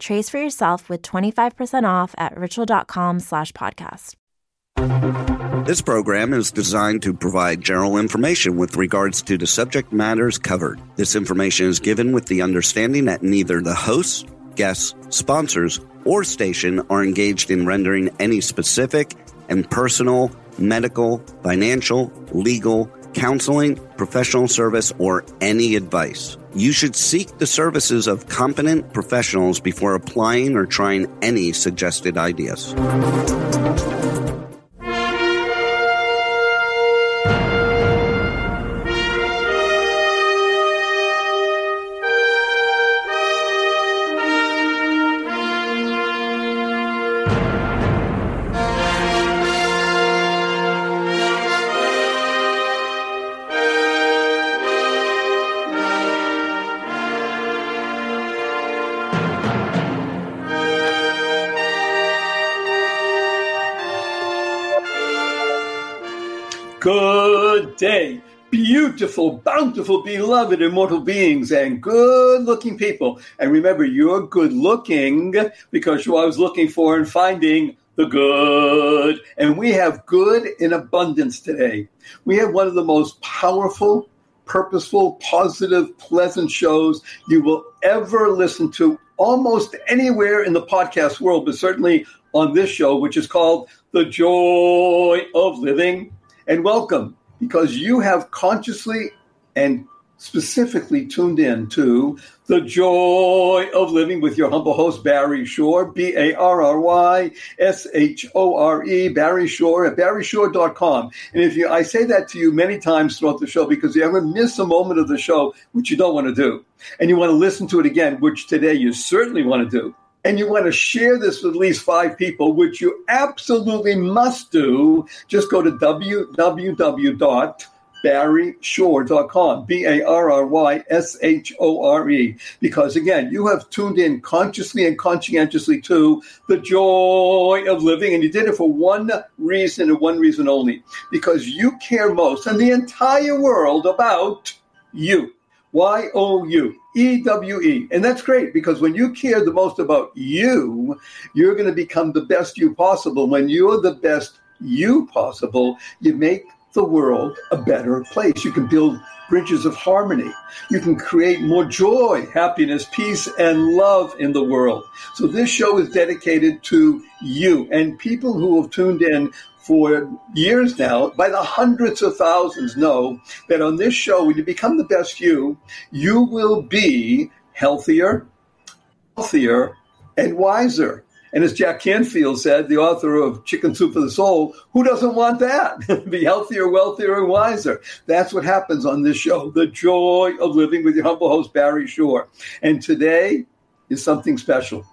Trace for yourself with 25% off at ritual.com slash podcast. This program is designed to provide general information with regards to the subject matters covered. This information is given with the understanding that neither the hosts, guests, sponsors, or station are engaged in rendering any specific and personal medical, financial, legal, counseling, professional service, or any advice. You should seek the services of competent professionals before applying or trying any suggested ideas. Good day, beautiful, bountiful, beloved, immortal beings, and good looking people. And remember, you're good looking because you I was looking for and finding the good. And we have good in abundance today. We have one of the most powerful, purposeful, positive, pleasant shows you will ever listen to almost anywhere in the podcast world, but certainly on this show, which is called The Joy of Living and welcome because you have consciously and specifically tuned in to the joy of living with your humble host Barry Shore, B A R R Y S H O R E, Barry Shore at barryshore.com. And if you I say that to you many times throughout the show because you ever miss a moment of the show, which you don't want to do, and you want to listen to it again, which today you certainly want to do and you want to share this with at least five people, which you absolutely must do, just go to www.barryshore.com, B A R R Y S H O R E. Because again, you have tuned in consciously and conscientiously to the joy of living, and you did it for one reason and one reason only because you care most in the entire world about you. Y O U. E W E. And that's great because when you care the most about you, you're going to become the best you possible. When you're the best you possible, you make the world a better place. You can build bridges of harmony. You can create more joy, happiness, peace, and love in the world. So this show is dedicated to you and people who have tuned in for years now, by the hundreds of thousands, know that on this show, when you become the best you, you will be healthier, healthier, and wiser. And as Jack Canfield said, the author of Chicken Soup for the Soul, who doesn't want that? Be healthier, wealthier, and wiser. That's what happens on this show. The joy of living with your humble host, Barry Shore. And today is something special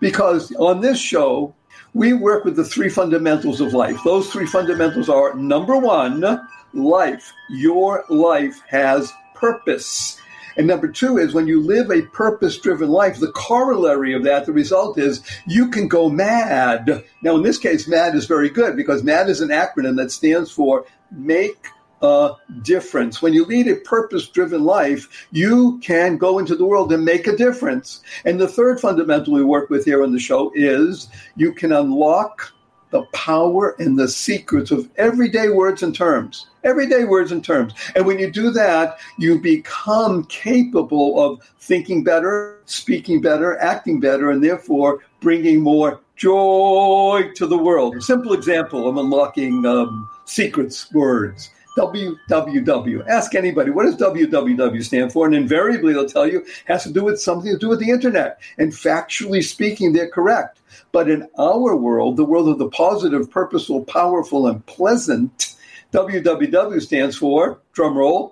because on this show, we work with the three fundamentals of life. Those three fundamentals are number one, life. Your life has purpose. And number two is when you live a purpose driven life, the corollary of that, the result is you can go mad. Now, in this case, MAD is very good because MAD is an acronym that stands for make a difference. When you lead a purpose driven life, you can go into the world and make a difference. And the third fundamental we work with here on the show is you can unlock the power and the secrets of everyday words and terms. Everyday words and terms. And when you do that, you become capable of thinking better, speaking better, acting better, and therefore bringing more joy to the world. A simple example of unlocking um, secrets words. WWW. Ask anybody, what does WWW stand for? And invariably they'll tell you has to do with something to do with the internet. And factually speaking, they're correct. But in our world, the world of the positive, purposeful, powerful, and pleasant, WWW stands for, drum roll,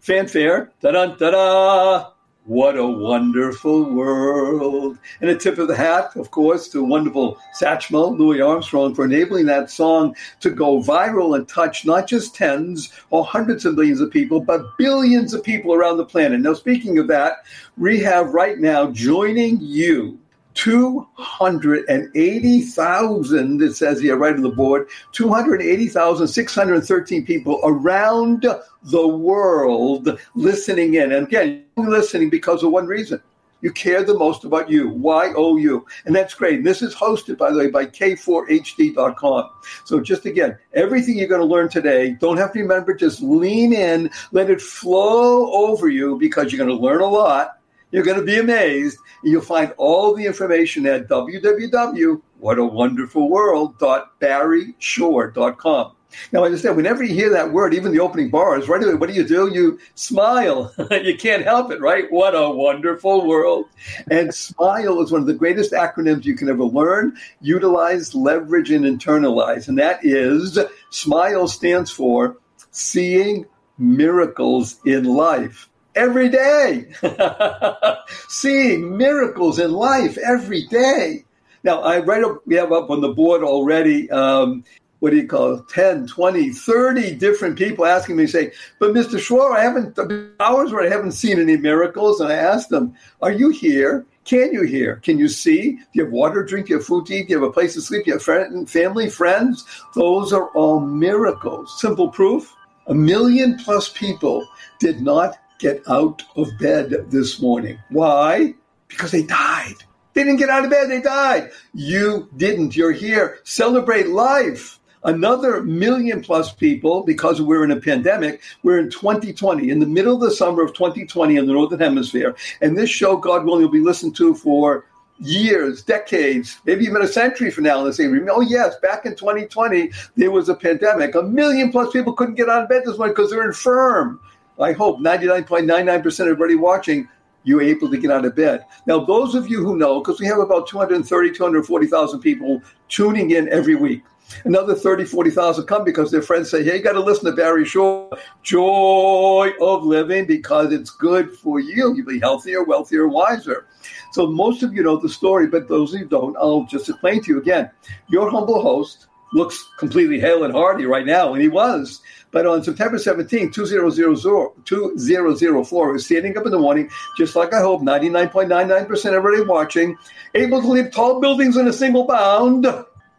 fanfare, da da da da, What a wonderful world. And a tip of the hat, of course, to wonderful Satchmo, Louis Armstrong, for enabling that song to go viral and touch not just tens or hundreds of millions of people, but billions of people around the planet. Now, speaking of that, we have right now joining you 280,000, it says here right on the board, 280,613 people around the world listening in. And again, listening because of one reason. You care the most about you, Y-O-U. And that's great. And this is hosted, by the way, by K4HD.com. So just again, everything you're going to learn today, don't have to remember, just lean in, let it flow over you because you're going to learn a lot you're going to be amazed. You'll find all the information at www.whatawonderfulworld.barryshore.com. Now, I understand, whenever you hear that word, even the opening bars, right away, what do you do? You smile. you can't help it, right? What a wonderful world. And SMILE is one of the greatest acronyms you can ever learn, utilize, leverage, and internalize. And that is SMILE stands for Seeing Miracles in Life every day, seeing miracles in life every day. Now, I write up, we have up on the board already, um, what do you call it, 10, 20, 30 different people asking me, say, but Mr. Shore, I haven't, hours where I haven't seen any miracles. And I asked them, are you here? Can you hear? Can you see? Do you have water drink? Do you have food to eat? Do you have a place to sleep? Do you have friend, family, friends? Those are all miracles. Simple proof. A million plus people did not get out of bed this morning. Why? Because they died. They didn't get out of bed, they died. You didn't. You're here. Celebrate life. Another million plus people, because we're in a pandemic, we're in 2020, in the middle of the summer of 2020 in the Northern Hemisphere. And this show, God willing, will be listened to for years, decades, maybe even a century from now, and say, oh, yes, back in 2020, there was a pandemic. A million plus people couldn't get out of bed this morning because they're infirm. I hope 99.99% of everybody watching, you're able to get out of bed. Now, those of you who know, because we have about 230, 240,000 people tuning in every week. Another 30, 40,000 come because their friends say, hey, you got to listen to Barry Shore, Joy of Living, because it's good for you. You'll be healthier, wealthier, wiser. So most of you know the story, but those who don't, I'll just explain to you again. Your humble host looks completely hale and hearty right now, and he was. But on September 17, 2004, 2004, was standing up in the morning, just like I hope, 99.99% of everybody watching, able to leap tall buildings in a single bound.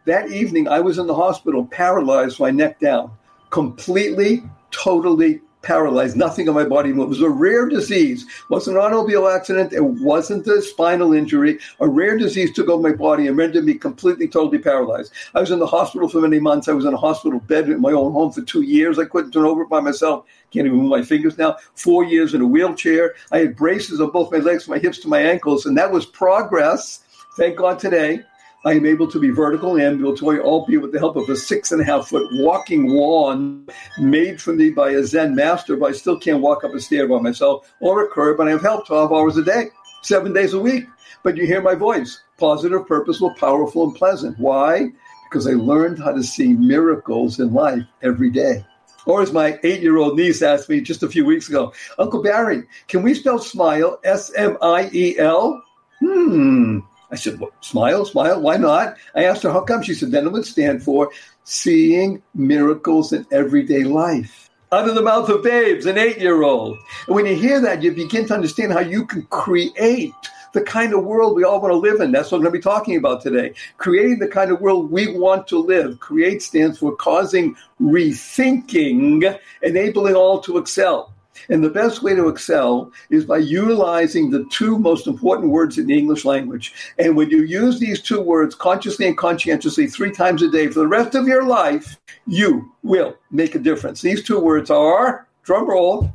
That evening, I was in the hospital, paralyzed, my neck down, completely, totally paralyzed. Nothing on my body moved. It was a rare disease. It wasn't an automobile accident. It wasn't a spinal injury. A rare disease took over my body and rendered me completely, totally paralyzed. I was in the hospital for many months. I was in a hospital bed in my own home for two years. I couldn't turn over by myself. Can't even move my fingers now. Four years in a wheelchair. I had braces on both my legs, my hips to my ankles, and that was progress. Thank God today. I am able to be vertical ambulatory, albeit with the help of a six and a half foot walking wand made for me by a Zen master, but I still can't walk up a stair by myself or a curb, and I have help 12 hours a day, seven days a week. But you hear my voice positive, purposeful, powerful, and pleasant. Why? Because I learned how to see miracles in life every day. Or as my eight year old niece asked me just a few weeks ago, Uncle Barry, can we spell smile S M I E L? Hmm. I said, well, smile, smile, why not? I asked her, how come? She said, then it would stand for seeing miracles in everyday life. Out of the mouth of babes, an eight year old. And when you hear that, you begin to understand how you can create the kind of world we all want to live in. That's what I'm going to be talking about today. Creating the kind of world we want to live. Create stands for causing rethinking, enabling all to excel. And the best way to excel is by utilizing the two most important words in the English language. And when you use these two words consciously and conscientiously three times a day for the rest of your life, you will make a difference. These two words are drum roll,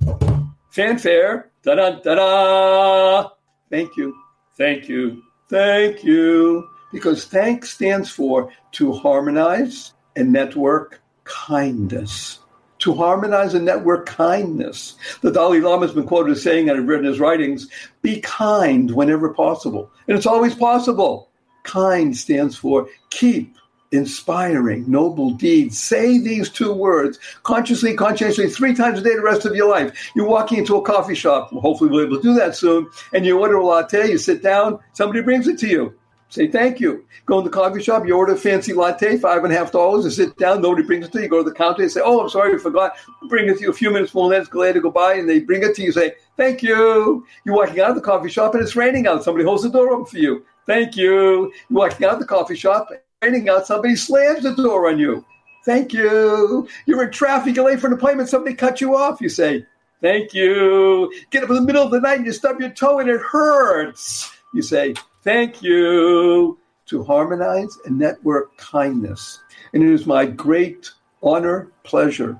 fanfare, da da da da. Thank you, thank you, thank you. Because thank stands for to harmonize and network kindness to harmonize and network kindness. The Dalai Lama has been quoted as saying, and I've read in his writings, be kind whenever possible. And it's always possible. Kind stands for keep inspiring, noble deeds. Say these two words consciously, conscientiously, three times a day the rest of your life. You're walking into a coffee shop, hopefully we'll be able to do that soon, and you order a latte, you sit down, somebody brings it to you. Say thank you. Go in the coffee shop, you order a fancy latte, five and a half dollars, you sit down, nobody brings it to you. You go to the counter, you say, Oh, I'm sorry, I forgot. Bring it to you a few minutes more, glad to go by, and they bring it to you, say, Thank you. You're walking out of the coffee shop and it's raining out. Somebody holds the door open for you. Thank you. You're walking out of the coffee shop, raining out, somebody slams the door on you. Thank you. You're in traffic, you're late for an appointment, somebody cut you off. You say, Thank you. Get up in the middle of the night and you stub your toe and it hurts. You say, Thank you. To harmonize and network kindness. And it is my great honor, pleasure,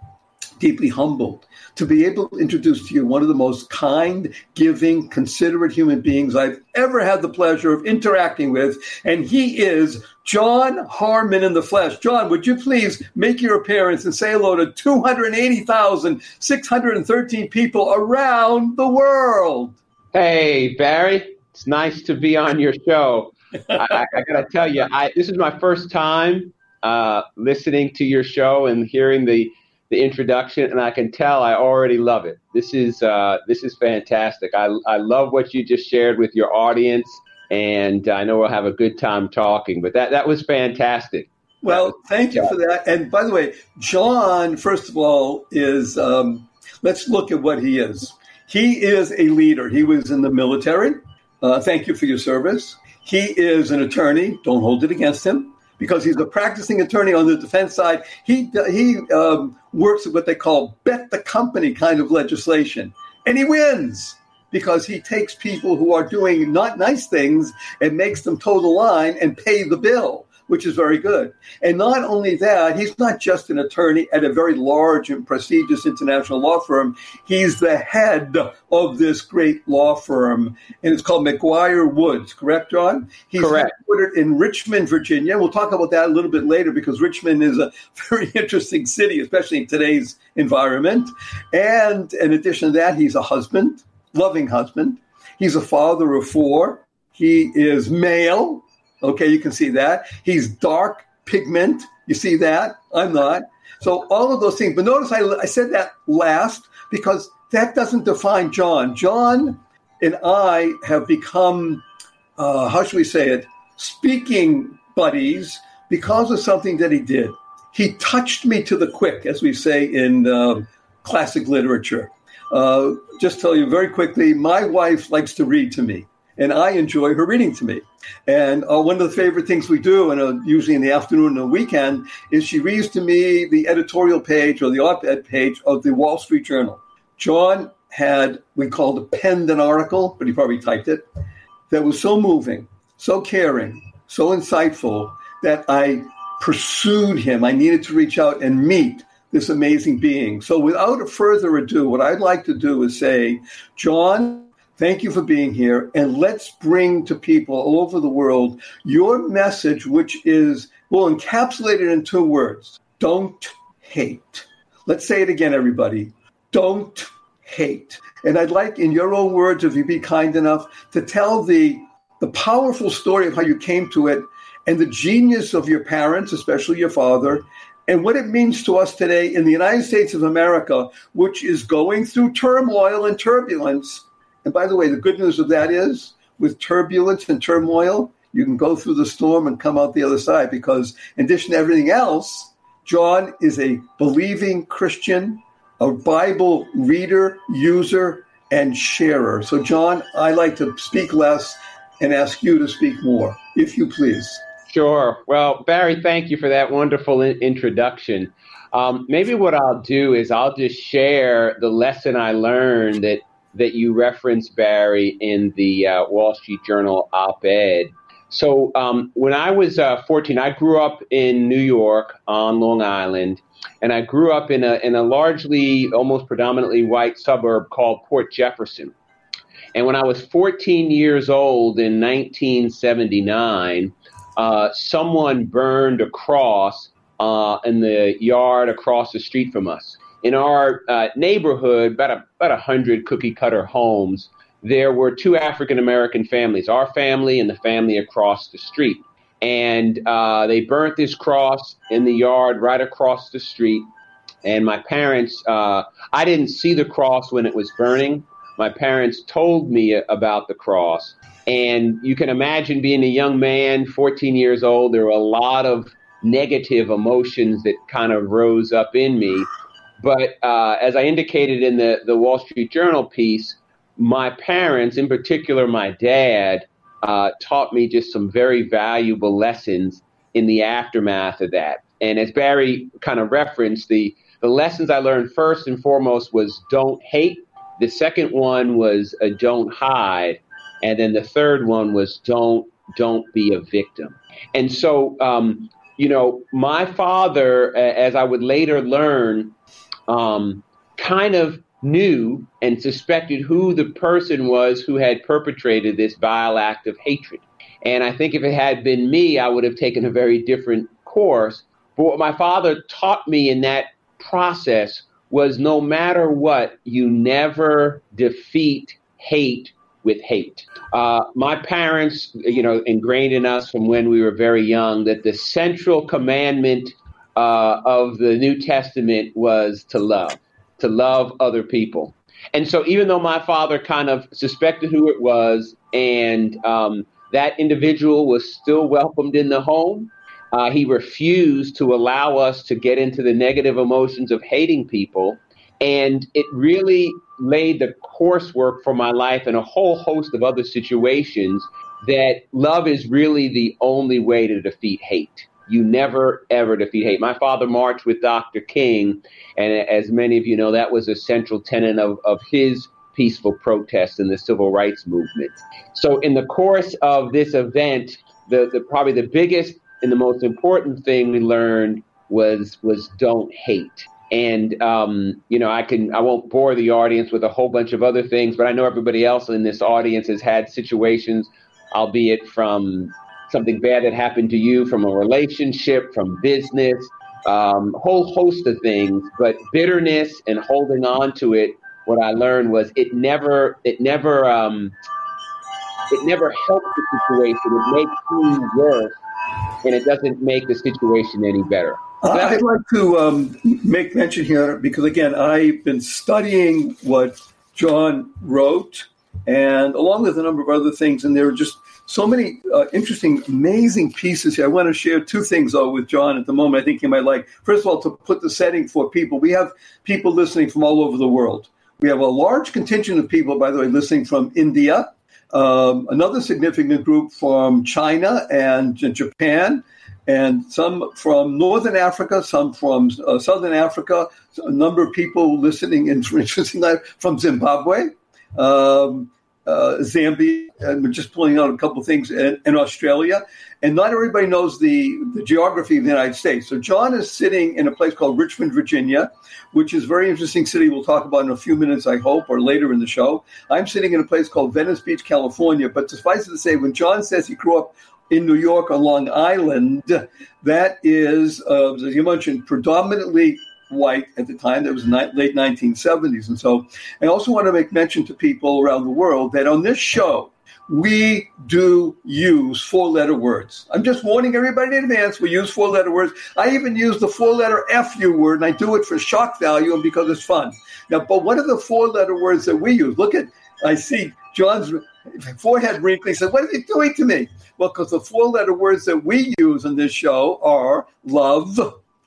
deeply humbled to be able to introduce to you one of the most kind, giving, considerate human beings I've ever had the pleasure of interacting with. And he is Jon Harmon in the flesh. Jon, would you please make your appearance and say hello to 280,613 people around the world? Hey, Barry. It's nice to be on your show. I, I got to tell you, I, this is my first time uh, listening to your show and hearing the the introduction, and I can tell I already love it. This is uh, this is fantastic. I I love what you just shared with your audience, and I know we'll have a good time talking. But that that was fantastic. Well, thank you for that. And by the way, Jon, first of all, is um, let's look at what he is. He is a leader. He was in the military. Uh, thank you for your service. He is an attorney. Don't hold it against him because he's a practicing attorney on the defense side. He he um, works with what they call bet the company kind of legislation, and he wins because he takes people who are doing not nice things and makes them toe the line and pay the bill which is very good. And not only that, he's not just an attorney at a very large and prestigious international law firm. He's the head of this great law firm, and it's called McGuireWoods. Correct, Jon? He's correct. headquartered in Richmond, Virginia. We'll talk about that a little bit later because Richmond is a very interesting city, especially in today's environment. And in addition to that, he's a husband, loving husband. He's a father of four. He is male. Okay, you can see that. He's dark pigment. You see that? I'm not. So all of those things. But notice I, I said that last because that doesn't define Jon. Jon and I have become, uh, how should we say it, speaking buddies because of something that he did. He touched me to the quick, as we say in uh, classic literature. Uh, just tell you very quickly, my wife likes to read to me and I enjoy her reading to me. And uh, one of the favorite things we do, and uh, usually in the afternoon and the weekend, is she reads to me the editorial page or the op-ed page of the Wall Street Journal. Jon had, we called it penned an article, but he probably typed it, that was so moving, so caring, so insightful that I pursued him. I needed to reach out and meet this amazing being. So without further ado, what I'd like to do is say, Jon, Thank you for being here. And let's bring to people all over the world your message, which is, well, encapsulated in two words don't hate. Let's say it again, everybody. Don't hate. And I'd like, in your own words, if you'd be kind enough, to tell the, the powerful story of how you came to it and the genius of your parents, especially your father, and what it means to us today in the United States of America, which is going through turmoil and turbulence and by the way, the good news of that is with turbulence and turmoil, you can go through the storm and come out the other side because, in addition to everything else, Jon is a believing Christian, a Bible reader, user, and sharer. So, Jon, I like to speak less and ask you to speak more, if you please. Sure. Well, Barry, thank you for that wonderful in- introduction. Um, maybe what I'll do is I'll just share the lesson I learned that that you referenced, Barry, in the uh, Wall Street Journal op ed. So um, when I was uh, 14, I grew up in New York on Long Island, and I grew up in a, in a largely, almost predominantly white suburb called Port Jefferson. And when I was 14 years old in 1979, uh, someone burned a cross uh, in the yard across the street from us in our uh, neighborhood, about a, about a hundred cookie cutter homes, there were two African American families, our family and the family across the street. and uh, they burnt this cross in the yard right across the street. And my parents, uh, I didn't see the cross when it was burning. My parents told me about the cross. And you can imagine being a young man, 14 years old, there were a lot of negative emotions that kind of rose up in me. But uh, as I indicated in the, the Wall Street Journal piece, my parents, in particular my dad, uh, taught me just some very valuable lessons in the aftermath of that. And as Barry kind of referenced, the, the lessons I learned first and foremost was don't hate. The second one was uh, don't hide. And then the third one was don't don't be a victim. And so, um, you know, my father, as I would later learn, um, kind of knew and suspected who the person was who had perpetrated this vile act of hatred. And I think if it had been me, I would have taken a very different course. But what my father taught me in that process was no matter what, you never defeat hate with hate. Uh, my parents, you know, ingrained in us from when we were very young that the central commandment uh, of the New Testament was to love to love other people. And so, even though my father kind of suspected who it was, and um, that individual was still welcomed in the home, uh, he refused to allow us to get into the negative emotions of hating people. And it really laid the coursework for my life and a whole host of other situations that love is really the only way to defeat hate you never ever defeat hate. My father marched with Dr. King, and as many of you know, that was a central tenet of, of his peaceful protest in the civil rights movement. So, in the course of this event, the, the probably the biggest and the most important thing we learned was was don't hate. And um, you know, I can I won't bore the audience with a whole bunch of other things, but I know everybody else in this audience has had situations, albeit from something bad that happened to you from a relationship, from business, um, whole host of things. But bitterness and holding on to it, what I learned was it never, it never, um, it never helps the situation. It makes things worse, and it doesn't make the situation any better. I'd like to um, make mention here because again, I've been studying what Jon wrote, and along with a number of other things, and there are just so many uh, interesting, amazing pieces here. I want to share two things, though, with Jon at the moment. I think you might like. First of all, to put the setting for people, we have people listening from all over the world. We have a large contingent of people, by the way, listening from India, um, another significant group from China and Japan, and some from Northern Africa, some from uh, Southern Africa, a number of people listening, in, interesting from Zimbabwe. Um, uh, Zambia, and just pulling out a couple things in, in, Australia. And not everybody knows the, the geography of the United States. So Jon is sitting in a place called Richmond, Virginia, which is a very interesting city we'll talk about in a few minutes, I hope, or later in the show. I'm sitting in a place called Venice Beach, California. But suffice it to say, when Jon says he grew up in New York on Long Island, that is, uh, as you mentioned, predominantly white at the time. That was the late 1970s. And so I also want to make mention to people around the world that on this show, we do use four letter words. I'm just warning everybody in advance. We use four letter words. I even use the four letter FU word, and I do it for shock value and because it's fun. Now, but what are the four letter words that we use? Look at, I see Jon's forehead wrinkling. He said, What are you doing to me? Well, because the four letter words that we use in this show are love,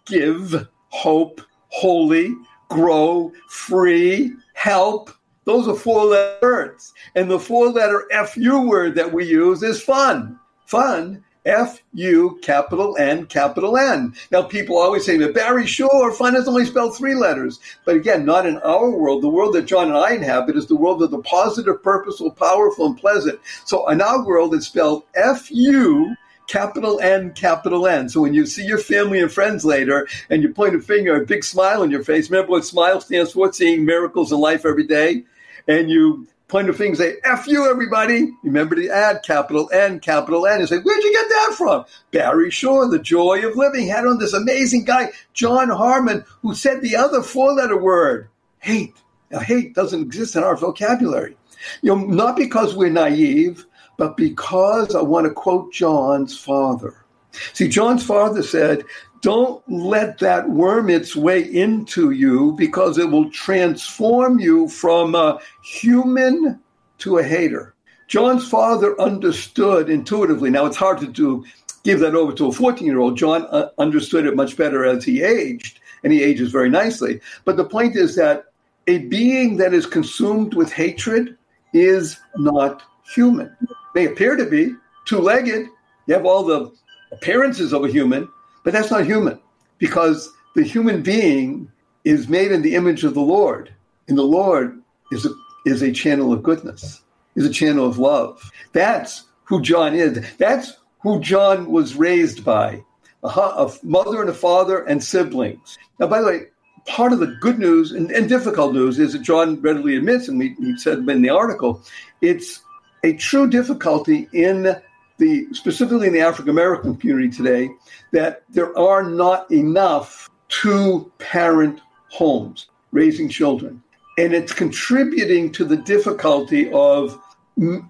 give, hope, holy, grow, free, help. Those are four letter words. And the four letter FU word that we use is fun. Fun, F U capital N capital N. Now, people always say that Barry Shore, fun is only spelled three letters. But again, not in our world. The world that John and I inhabit is the world of the positive, purposeful, powerful, and pleasant. So in our world, it's spelled F U capital N, capital N. So when you see your family and friends later and you point a finger, a big smile on your face, remember what SMILE stands for? Seeing miracles in life every day. And you point a finger and say, F you, everybody. Remember to add capital N, capital N. You say, where'd you get that from? Barry Shore, The Joy of Living, had on this amazing guy, Jon Harmon, who said the other four letter word, hate. Now, hate doesn't exist in our vocabulary. You know, not because we're naive, but because I want to quote Jon's father. See, Jon's father said, don't let that worm its way into you because it will transform you from a human to a hater. Jon's father understood intuitively. Now, it's hard to do, give that over to a 14 year old. Jon uh, understood it much better as he aged, and he ages very nicely. But the point is that a being that is consumed with hatred is not human. They appear to be two legged, you have all the appearances of a human, but that's not human because the human being is made in the image of the Lord. And the Lord is a, is a channel of goodness, is a channel of love. That's who Jon is. That's who Jon was raised by a, a mother and a father and siblings. Now, by the way, part of the good news and, and difficult news is that Jon readily admits, and he, he said in the article, it's a true difficulty in the specifically in the African American community today that there are not enough two parent homes raising children. And it's contributing to the difficulty of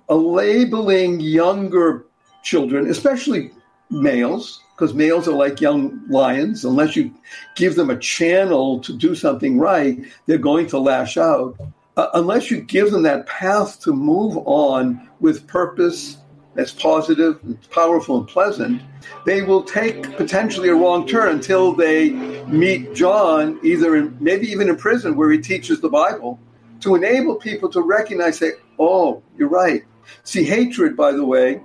labeling younger children, especially males, because males are like young lions. Unless you give them a channel to do something right, they're going to lash out. Uh, unless you give them that path to move on with purpose that's positive, and powerful, and pleasant, they will take potentially a wrong turn until they meet Jon, either in maybe even in prison where he teaches the Bible, to enable people to recognize, say, oh, you're right. See, hatred, by the way,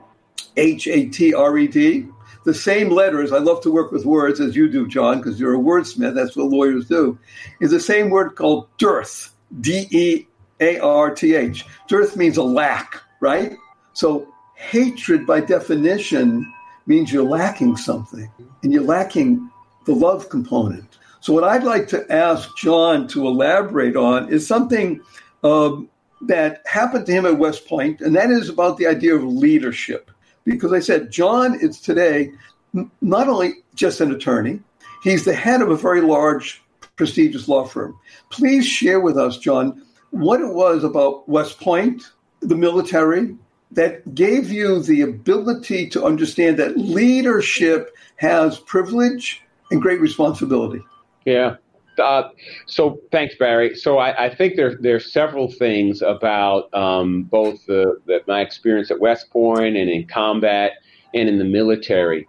H A T R E D, the same letters, I love to work with words as you do, Jon, because you're a wordsmith, that's what lawyers do, is the same word called dearth, D E A R T H. Dearth means a lack, right? So hatred, by definition, means you're lacking something, and you're lacking the love component. So, what I'd like to ask Jon to elaborate on is something um, that happened to him at West Point, and that is about the idea of leadership. Because I said, Jon is today not only just an attorney, he's the head of a very large, prestigious law firm. Please share with us, Jon, what it was about West Point, the military, that gave you the ability to understand that leadership has privilege and great responsibility. Yeah. Uh, so thanks, Barry. So I, I, think there there are several things about um, both the, the, my experience at West Point and in combat and in the military.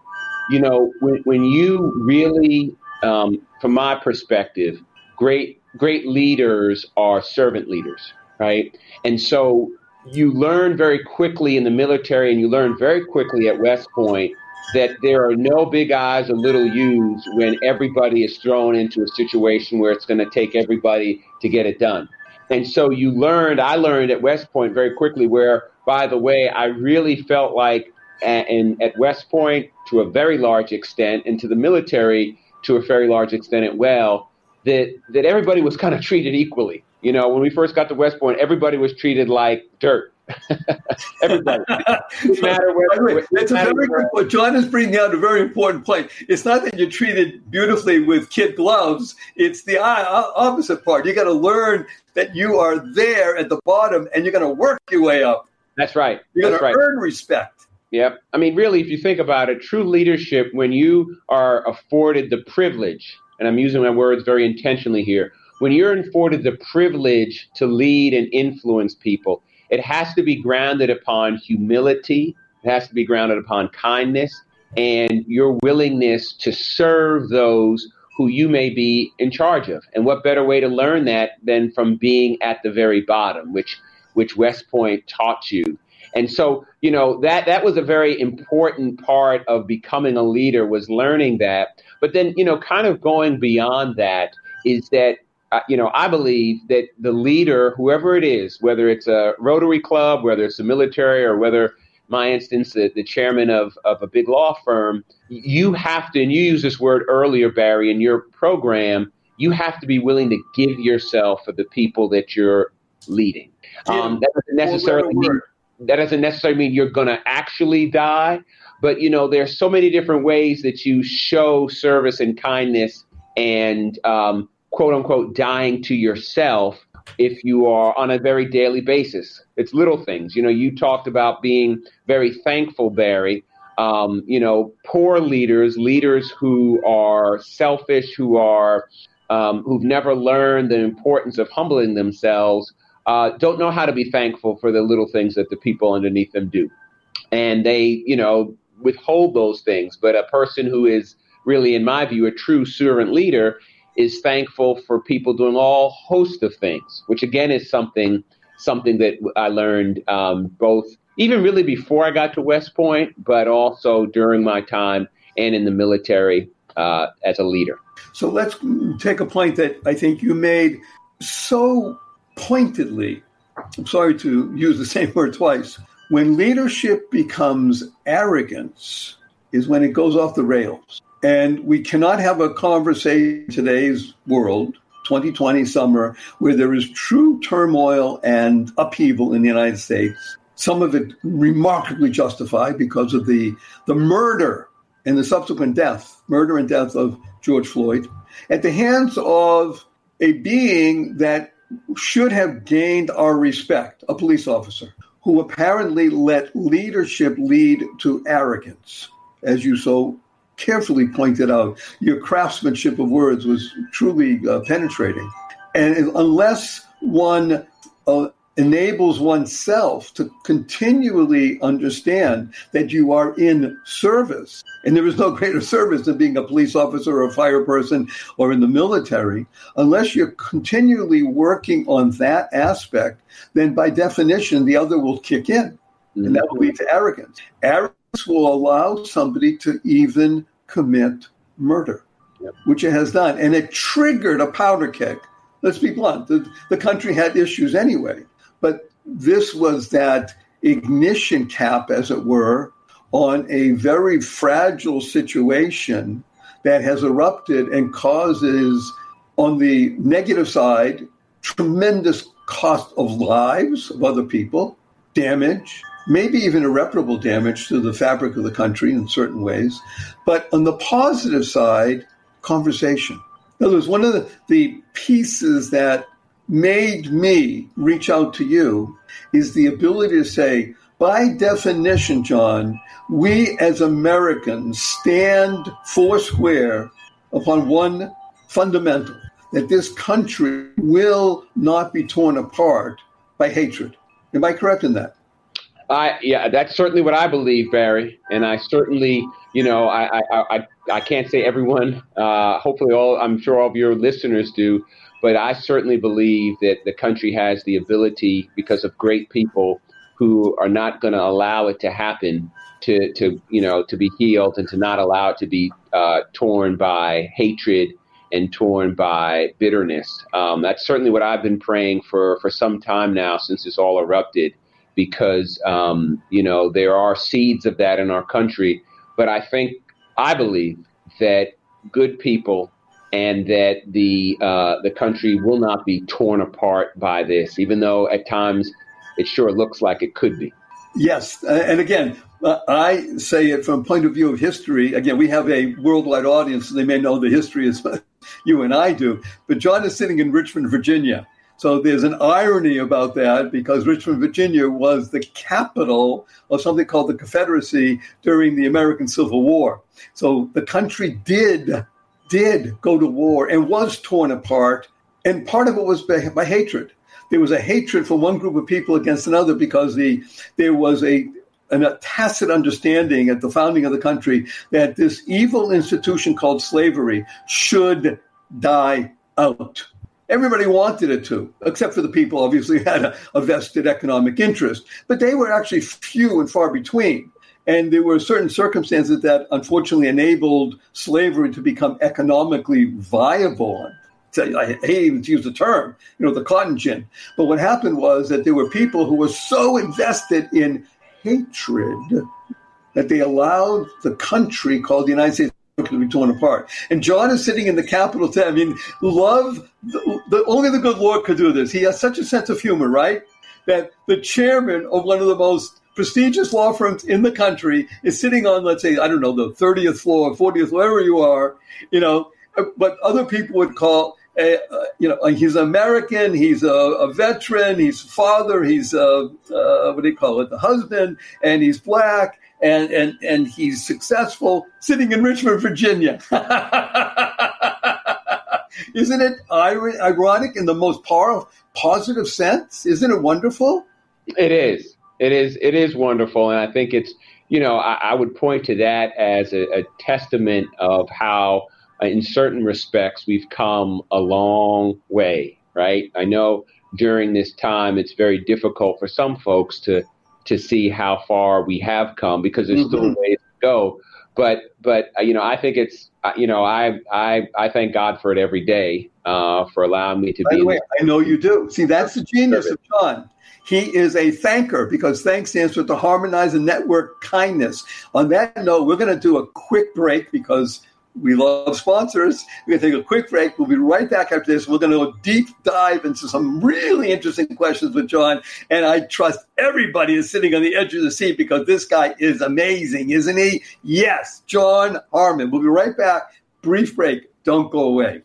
You know, when, when you really, um, from my perspective, great great leaders are servant leaders, right? And so you learn very quickly in the military and you learn very quickly at West Point that there are no big eyes or little U's when everybody is thrown into a situation where it's going to take everybody to get it done. And so you learned, I learned at West Point very quickly, where, by the way, I really felt like, and at West Point to a very large extent, and to the military to a very large extent as well, that, that everybody was kind of treated equally. You know, when we first got to West Point, everybody was treated like dirt. Everybody. matter where, That's a very. Jon is bringing out a very important point. It's not that you're treated beautifully with kid gloves. It's the opposite part. You got to learn that you are there at the bottom, and you're going to work your way up. That's right. You're going to earn respect. Yep. I mean, really, if you think about it, true leadership, when you are afforded the privilege, and I'm using my words very intentionally here, when you're afforded the privilege to lead and influence people, it has to be grounded upon humility, it has to be grounded upon kindness, and your willingness to serve those who you may be in charge of. And what better way to learn that than from being at the very bottom, which which West Point taught you. And so, you know, that that was a very important part of becoming a leader was learning that. But then, you know, kind of going beyond that is that uh, you know, I believe that the leader, whoever it is, whether it's a Rotary Club, whether it's the military, or whether, my instance, the, the chairman of, of a big law firm, you have to, and you used this word earlier, Barry, in your program, you have to be willing to give yourself for the people that you're leading. Um, that doesn't necessarily mean that doesn't necessarily mean you're going to actually die, but you know, there's so many different ways that you show service and kindness and um, quote unquote dying to yourself if you are on a very daily basis. It's little things. You know, you talked about being very thankful, Barry. um, you know, poor leaders, leaders who are selfish, who are um, who've never learned the importance of humbling themselves, uh, don't know how to be thankful for the little things that the people underneath them do, and they, you know, withhold those things. But a person who is really, in my view, a true servant leader is thankful for people doing all host of things, which again is something something that I learned um, both even really before I got to West Point, but also during my time and in the military uh, as a leader. So let's take a point that I think you made so pointedly. I'm sorry to use the same word twice. When leadership becomes arrogance, is when it goes off the rails. And we cannot have a conversation today's world, 2020 summer, where there is true turmoil and upheaval in the United States some of it remarkably justified because of the, the murder and the subsequent death, murder and death of George Floyd, at the hands of a being that should have gained our respect, a police officer, who apparently let leadership lead to arrogance, as you so carefully pointed out. Your craftsmanship of words was truly uh, penetrating. And unless one uh, enables oneself to continually understand that you are in service. And there is no greater service than being a police officer or a fire person or in the military. Unless you're continually working on that aspect, then by definition, the other will kick in. And that will mm-hmm. lead to arrogance. Arrogance will allow somebody to even commit murder, yep. which it has done. And it triggered a powder keg. Let's be blunt. The, the country had issues anyway. But this was that ignition cap, as it were, on a very fragile situation that has erupted and causes, on the negative side, tremendous cost of lives of other people, damage, maybe even irreparable damage to the fabric of the country in certain ways. But on the positive side, conversation. In other words, one of the, the pieces that made me reach out to you is the ability to say, by definition, Jon, we as Americans stand four square upon one fundamental that this country will not be torn apart by hatred. Am I correct in that? I yeah, that's certainly what I believe, Barry, and I certainly, you know, I I I, I can't say everyone. Uh, hopefully, all I'm sure all of your listeners do, but I certainly believe that the country has the ability, because of great people who are not going to allow it to happen, to, to you know to be healed and to not allow it to be uh, torn by hatred and torn by bitterness. Um, that's certainly what I've been praying for for some time now since this all erupted, because um, you know there are seeds of that in our country. But I think I believe that good people and that the uh, the country will not be torn apart by this, even though at times it sure looks like it could be. Yes, and again, uh, I say it from point of view of history. Again, we have a worldwide audience, they may know the history as you and I do. But Jon is sitting in Richmond, Virginia. So there's an irony about that because Richmond, Virginia was the capital of something called the Confederacy during the American Civil War. So the country did did go to war and was torn apart. And part of it was by, by hatred. There was a hatred for one group of people against another because the there was a an, a tacit understanding at the founding of the country that this evil institution called slavery should die out. Everybody wanted it to, except for the people obviously had a, a vested economic interest, but they were actually few and far between. And there were certain circumstances that unfortunately enabled slavery to become economically viable. I hate even to use the term, you know, the cotton gin. But what happened was that there were people who were so invested in hatred that they allowed the country called the United States to be torn apart. And Jon is sitting in the Capitol. I mean, love, the, the, only the good Lord could do this. He has such a sense of humor, right? That the chairman of one of the most prestigious law firms in the country is sitting on, let's say, I don't know, the 30th floor, 40th, wherever you are, you know, but other people would call a, uh, you know, he's American. He's a, a, veteran. He's father. He's a, uh, what do you call it? The husband, and he's black, and and and he's successful, sitting in Richmond, Virginia. Isn't it ironic in the most powerful, positive sense? Isn't it wonderful? It is. It is. It is wonderful, and I think it's. You know, I, I would point to that as a, a testament of how uh, in certain respects, we've come a long way, right? I know during this time it's very difficult for some folks to to see how far we have come because there's mm-hmm. still a ways to go. But but uh, you know, I think it's uh, you know, I I I thank God for it every day uh, for allowing me to By be. The way, I know you do. See, that's the genius of Jon. He is a thanker because thanks stands for to harmonize and network kindness. On that note, we're going to do a quick break because we love sponsors. We're going to take a quick break. We'll be right back after this. We're going to go deep dive into some really interesting questions with Jon. And I trust everybody is sitting on the edge of the seat because this guy is amazing, isn't he? Yes, Jon Harmon. We'll be right back. Brief break. Don't go away.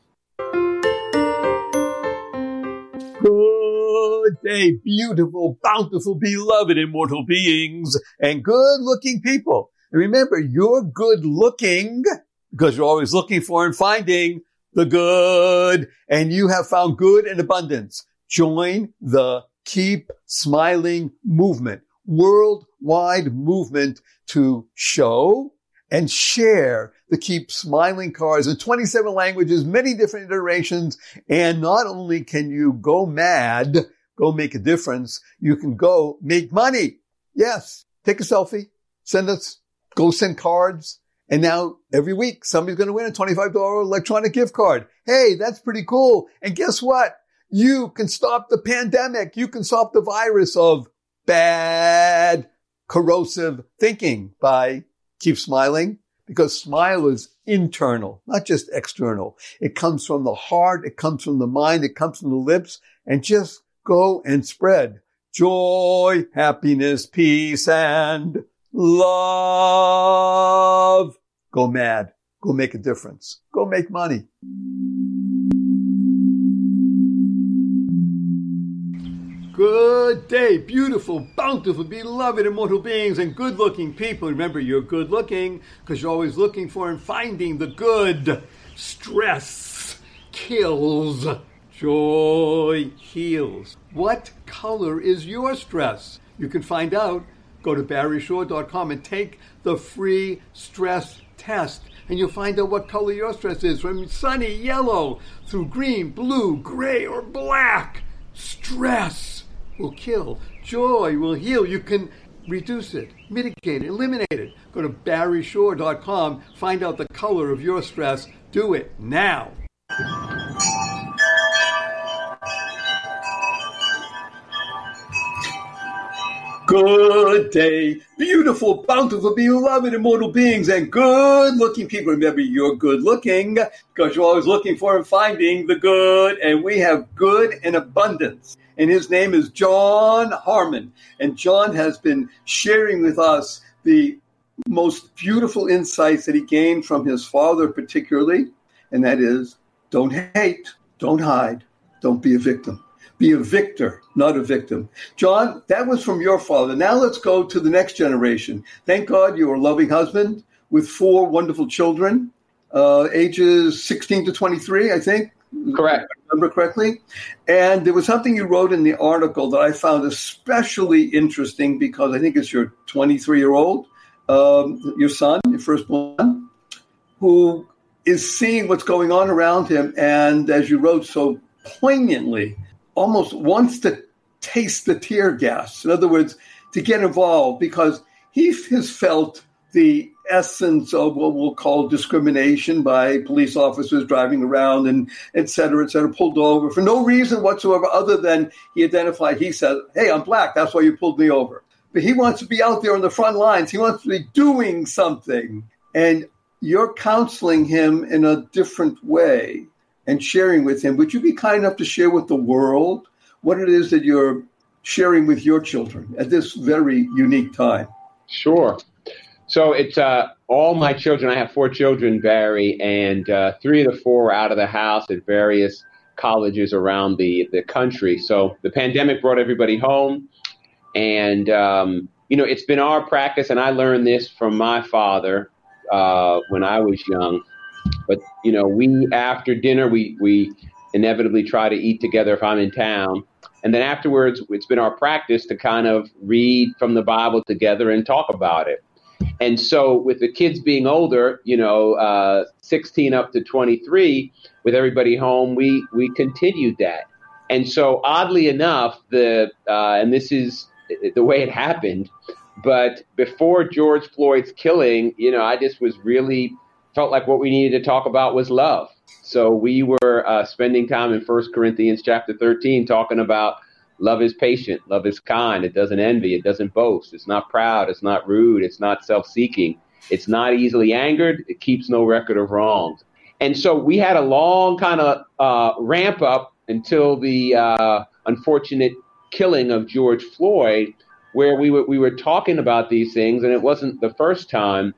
Good day, beautiful, bountiful, beloved, immortal beings, and good looking people. And remember, you're good looking because you're always looking for and finding the good and you have found good in abundance. Join the Keep Smiling movement, worldwide movement to show and share the Keep Smiling cards in 27 languages, many different iterations. And not only can you go mad, go make a difference, you can go make money. Yes. Take a selfie, send us, go send cards, and now every week somebody's going to win a $25 electronic gift card. Hey, that's pretty cool. And guess what? You can stop the pandemic. You can stop the virus of bad, corrosive thinking by keep smiling because smile is internal, not just external. It comes from the heart. It comes from the mind. It comes from the lips and just go and spread joy, happiness, peace, and love. Go mad. Go make a difference. Go make money. Good day, beautiful, bountiful, beloved, immortal beings, and good looking people. Remember, you're good looking because you're always looking for and finding the good. Stress kills, joy heals. What color is your stress? You can find out. Go to barryshore.com and take the free stress test and you'll find out what color your stress is from sunny yellow through green, blue, gray, or black. Stress will kill. Joy will heal. You can reduce it, mitigate it, eliminate it. Go to barryshore.com, find out the color of your stress. Do it now. Good day, beautiful, bountiful, beloved, immortal beings, and good looking people. Remember, you're good looking because you're always looking for and finding the good, and we have good in abundance. And his name is Jon Harmon. And Jon has been sharing with us the most beautiful insights that he gained from his father, particularly, and that is don't hate, don't hide, don't be a victim. Be a victor, not a victim. Jon, that was from your father. Now let's go to the next generation. Thank God you are a loving husband with four wonderful children, uh, ages 16 to 23, I think. Correct. remember correctly. And there was something you wrote in the article that I found especially interesting because I think it's your 23 year old, um, your son, your firstborn, who is seeing what's going on around him. And as you wrote so poignantly, almost wants to taste the tear gas. In other words, to get involved because he has felt the essence of what we'll call discrimination by police officers driving around and et cetera, et cetera, pulled over for no reason whatsoever other than he identified, he said, Hey, I'm black. That's why you pulled me over. But he wants to be out there on the front lines. He wants to be doing something. And you're counseling him in a different way and sharing with him. Would you be kind enough to share with the world what it is that you're sharing with your children at this very unique time? Sure. So it's uh, all my children. I have four children, Barry, and uh, three of the four were out of the house at various colleges around the, the country. So the pandemic brought everybody home. And, um, you know, it's been our practice, and I learned this from my father uh, when I was young. But, you know, we, after dinner, we, we inevitably try to eat together if I'm in town. And then afterwards, it's been our practice to kind of read from the Bible together and talk about it. And so, with the kids being older, you know, uh, 16 up to 23, with everybody home, we we continued that. And so, oddly enough, the uh, and this is the way it happened. But before George Floyd's killing, you know, I just was really felt like what we needed to talk about was love. So we were uh, spending time in First Corinthians chapter 13 talking about love is patient, love is kind, it doesn't envy, it doesn't boast, it's not proud, it's not rude, it's not self-seeking, it's not easily angered, it keeps no record of wrongs. And so we had a long kind of uh, ramp up until the uh, unfortunate killing of George Floyd, where we were we were talking about these things, and it wasn't the first time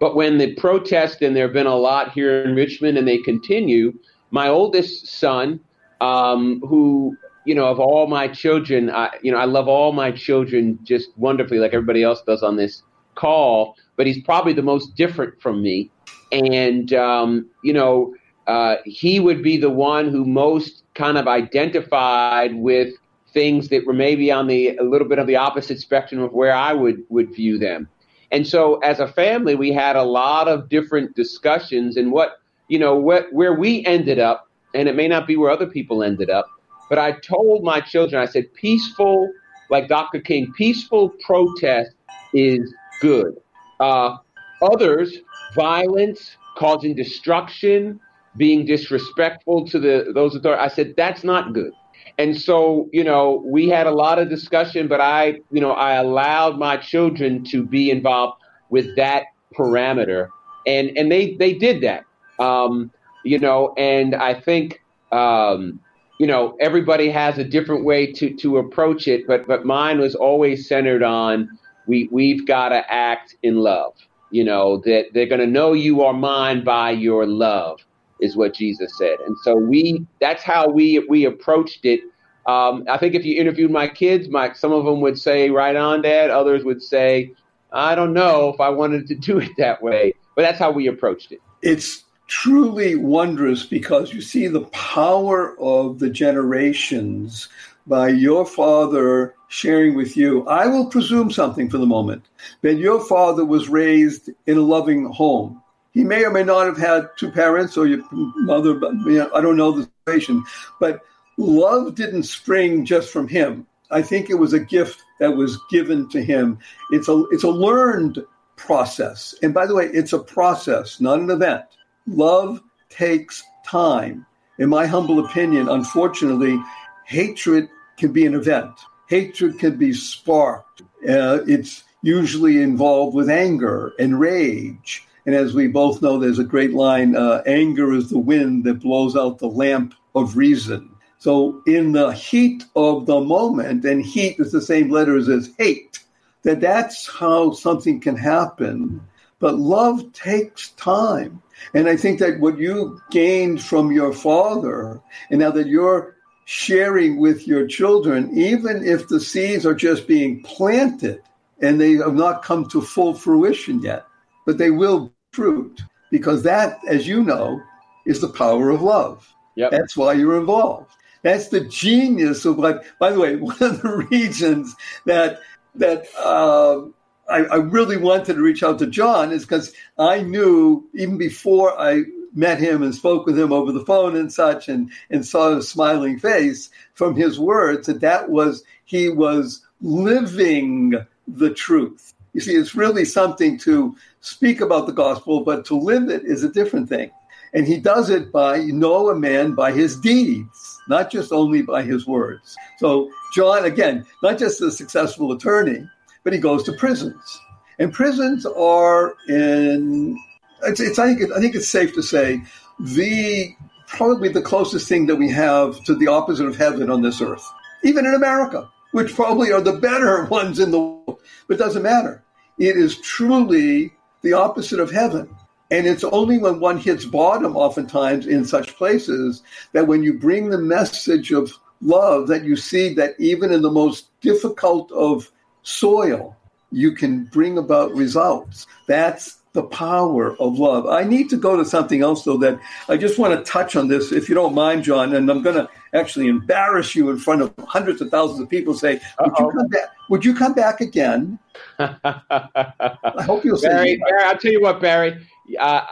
but when the protest, and there have been a lot here in Richmond, and they continue, my oldest son, um, who you know, of all my children, I, you know, I love all my children just wonderfully, like everybody else does on this call. But he's probably the most different from me, and um, you know, uh, he would be the one who most kind of identified with things that were maybe on the a little bit of the opposite spectrum of where I would would view them. And so as a family, we had a lot of different discussions and what, you know, what, where we ended up, and it may not be where other people ended up, but I told my children, I said, peaceful, like Dr. King, peaceful protest is good. Uh, others, violence, causing destruction, being disrespectful to the those authorities. I said that's not good. And so, you know, we had a lot of discussion, but I, you know, I allowed my children to be involved with that parameter, and and they they did that, um, you know, and I think. Um, you know, everybody has a different way to, to approach it, but but mine was always centered on we we've got to act in love. You know that they're going to know you are mine by your love is what Jesus said. And so we that's how we we approached it. Um, I think if you interviewed my kids, my some of them would say right on, Dad. Others would say, I don't know if I wanted to do it that way. But that's how we approached it. It's truly wondrous because you see the power of the generations by your father sharing with you. I will presume something for the moment that your father was raised in a loving home he may or may not have had two parents or your mother, but you know, I don't know the situation. But love didn't spring just from him. I think it was a gift that was given to him. It's a it's a learned process. And by the way, it's a process, not an event. Love takes time. In my humble opinion, unfortunately, hatred can be an event. Hatred can be sparked. Uh, it's usually involved with anger and rage and as we both know, there's a great line uh, anger is the wind that blows out the lamp of reason. So, in the heat of the moment, and heat is the same letters as hate, that that's how something can happen. But love takes time. And I think that what you gained from your father, and now that you're sharing with your children, even if the seeds are just being planted and they have not come to full fruition yet, but they will fruit because that, as you know, is the power of love. Yep. That's why you're involved. That's the genius of what. By the way, one of the reasons that that uh, I, I, really wanted to reach out to Jon is because I knew even before I met him and spoke with him over the phone and such, and and saw his smiling face from his words that that was he was living the truth. You see, it's really something to speak about the gospel, but to live it is a different thing. And he does it by know a man by his deeds, not just only by his words. So, Jon, again, not just a successful attorney, but he goes to prisons. And prisons are in, it's, it's I, think, I think it's safe to say, the probably the closest thing that we have to the opposite of heaven on this earth, even in America, which probably are the better ones in the world, but it doesn't matter. It is truly the opposite of heaven. And it's only when one hits bottom, oftentimes in such places, that when you bring the message of love, that you see that even in the most difficult of soil, you can bring about results. That's the power of love. I need to go to something else, though, that I just want to touch on this, if you don't mind, Jon. And I'm going to actually embarrass you in front of hundreds of thousands of people. Say, would you come back? Would you come back again? I hope you'll Barry, say. Barry, I'll tell you what, Barry. Uh,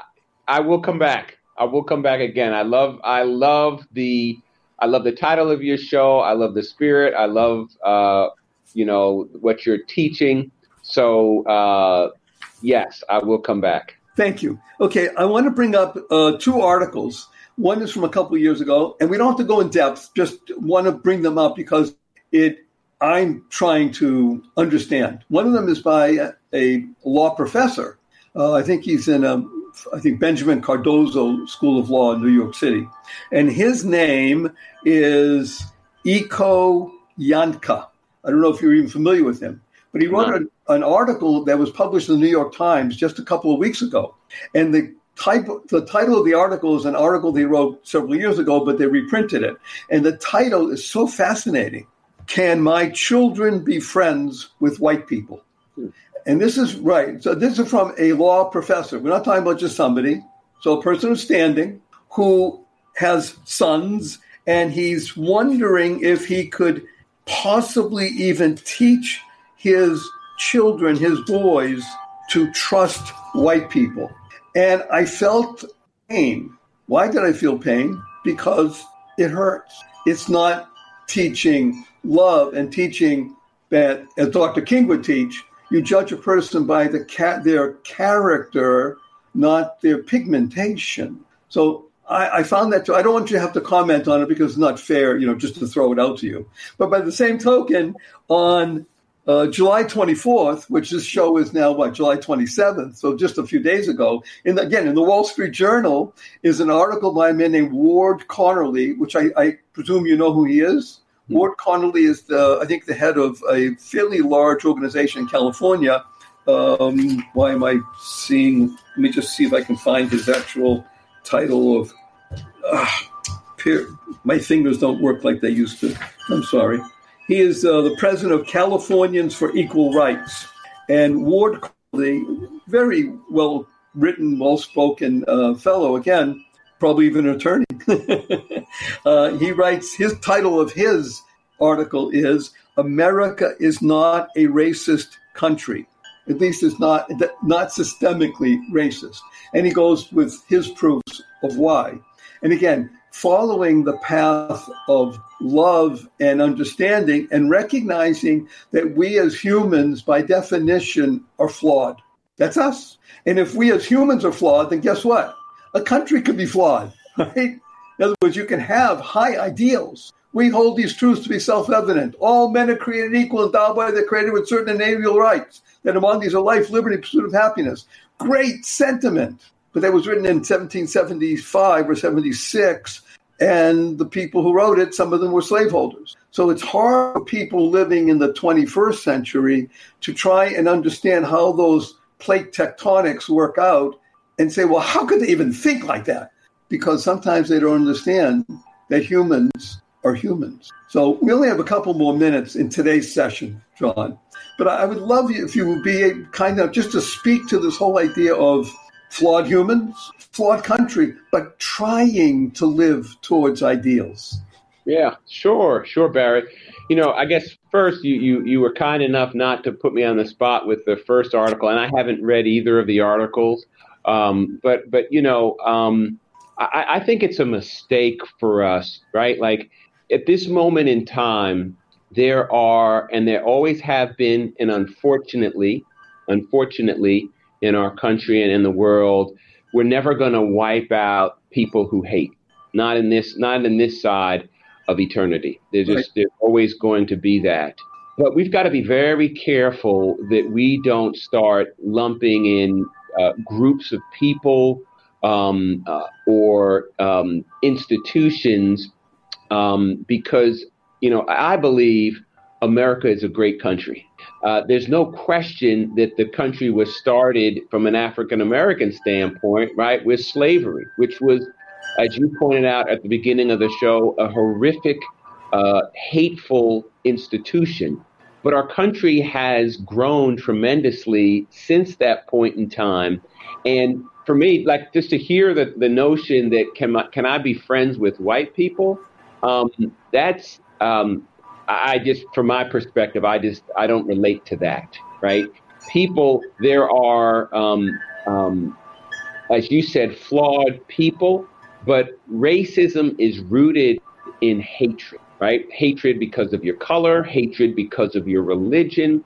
I will come back. I will come back again. I love. I love the. I love the title of your show. I love the spirit. I love. Uh, you know what you're teaching. So uh, yes, I will come back. Thank you. Okay, I want to bring up uh, two articles. One is from a couple of years ago, and we don't have to go in depth. Just want to bring them up because it. I'm trying to understand. One of them is by a, a law professor. Uh, I think he's in a, I think Benjamin Cardozo School of Law in New York City, and his name is Ekow Yankah. I don't know if you're even familiar with him, but he wrote No. an, an article that was published in the New York Times just a couple of weeks ago. And the the title of the article is an article they wrote several years ago, but they reprinted it. And the title is so fascinating. Can my children be friends with white people? And this is right. So this is from a law professor. We're not talking about just somebody. So a person who's standing who has sons and he's wondering if he could possibly even teach his children, his boys, to trust white people. And I felt pain. Why did I feel pain? Because it hurts. It's not teaching love and teaching that, as Dr. King would teach, you judge a person by the their character, not their pigmentation. So I, I found that too. I don't want you to have to comment on it because it's not fair, you know, just to throw it out to you. But by the same token, on uh, July 24th, which this show is now what July 27th, so just a few days ago. Again, in the Wall Street Journal is an article by a man named Ward Connerly, which I, I presume you know who he is. Ward Connerly is the, I think, the head of a fairly large organization in California. Um, why am I seeing? Let me just see if I can find his actual title of. Uh, peer, my fingers don't work like they used to. I'm sorry. He is uh, the president of Californians for Equal Rights. And Ward Connerly, very well written, well spoken uh, fellow, again, probably even an attorney. uh, he writes his title of his article is America is not a racist country. At least it's not not systemically racist. And he goes with his proofs of why. And again, following the path of love and understanding and recognizing that we as humans, by definition, are flawed. That's us. And if we as humans are flawed, then guess what? A country could be flawed, right? In other words, you can have high ideals. We hold these truths to be self evident. All men are created equal, endowed by the Creator with certain inalienable rights, that among these are life, liberty, pursuit of happiness. Great sentiment. But that was written in 1775 or 76, and the people who wrote it, some of them were slaveholders. So it's hard for people living in the 21st century to try and understand how those plate tectonics work out and say, well, how could they even think like that? Because sometimes they don't understand that humans are humans. So we only have a couple more minutes in today's session, Jon. But I would love you if you would be kind of just to speak to this whole idea of flawed humans, flawed country, but trying to live towards ideals. Yeah, sure, sure, Barry. You know, I guess first you, you you were kind enough not to put me on the spot with the first article, and I haven't read either of the articles. Um, but but you know, um, I, I think it's a mistake for us, right? Like at this moment in time, there are and there always have been, and unfortunately, unfortunately, in our country and in the world, we're never going to wipe out people who hate. Not in this, not in this side of eternity. There's just there's always going to be that. But we've got to be very careful that we don't start lumping in uh, groups of people um, uh, or um, institutions um, because you know I believe America is a great country. Uh, there's no question that the country was started from an African American standpoint, right, with slavery, which was, as you pointed out at the beginning of the show, a horrific, uh, hateful institution. But our country has grown tremendously since that point in time. And for me, like just to hear the, the notion that can, can I be friends with white people? Um, that's um, I just, from my perspective, I just I don't relate to that. Right? People, there are, um, um, as you said, flawed people, but racism is rooted in hatred. Right? Hatred because of your color, hatred because of your religion,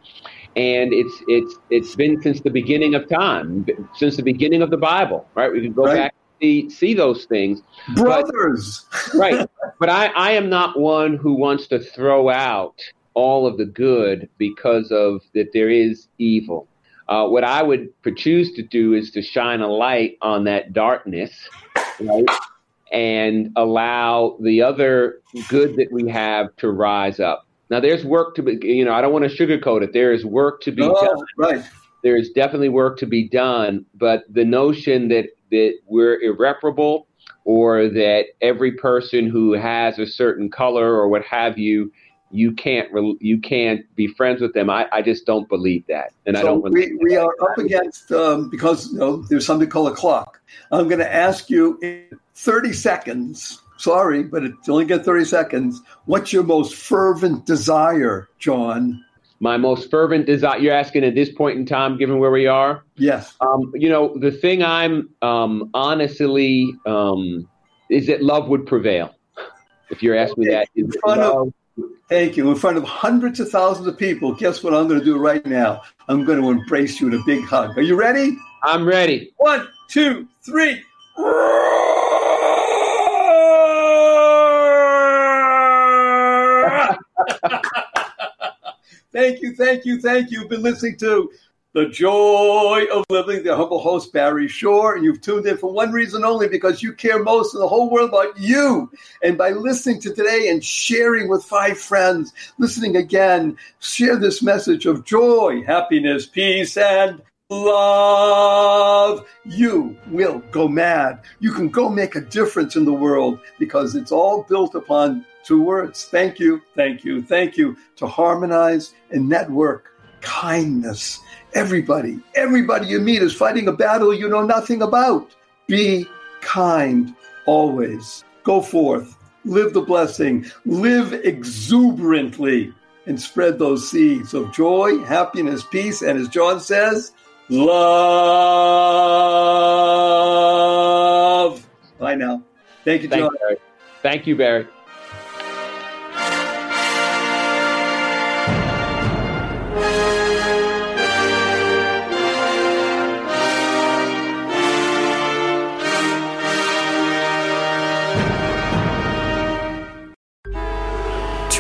and it's it's it's been since the beginning of time, since the beginning of the Bible. Right? We can go right. back see, see those things. Brothers. But, right. But I, I am not one who wants to throw out all of the good because of that there is evil. Uh, what I would choose to do is to shine a light on that darkness, right? And allow the other good that we have to rise up. Now, there's work to be, you know, I don't want to sugarcoat it. There is work to be oh, done. Right. There is definitely work to be done. But the notion that that we're irreparable or that every person who has a certain color or what have you you can't you can't be friends with them. I, I just don't believe that, and so I don't. We, we are up against um, because you know, there's something called a clock. I'm going to ask you in 30 seconds. Sorry, but it's only get 30 seconds. What's your most fervent desire, Jon? My most fervent desire. You're asking at this point in time, given where we are. Yes. Um, you know, the thing I'm um, honestly um, is that love would prevail. If you're asking okay. me that, of, thank you. In front of hundreds of thousands of people, guess what I'm going to do right now? I'm going to embrace you in a big hug. Are you ready? I'm ready. One, two, three. Thank you, thank you, thank you. You've been listening to The Joy of Living, the humble host, Barry Shore. And you've tuned in for one reason only because you care most in the whole world about you. And by listening to today and sharing with five friends, listening again, share this message of joy, happiness, peace, and love, you will go mad. You can go make a difference in the world because it's all built upon Two words. Thank you, thank you, thank you. To harmonize and network kindness. Everybody, everybody you meet is fighting a battle you know nothing about. Be kind always. Go forth, live the blessing, live exuberantly, and spread those seeds of joy, happiness, peace, and as Jon says, love. Bye now. Thank you, Jon. Thank you, Thank you, Barry.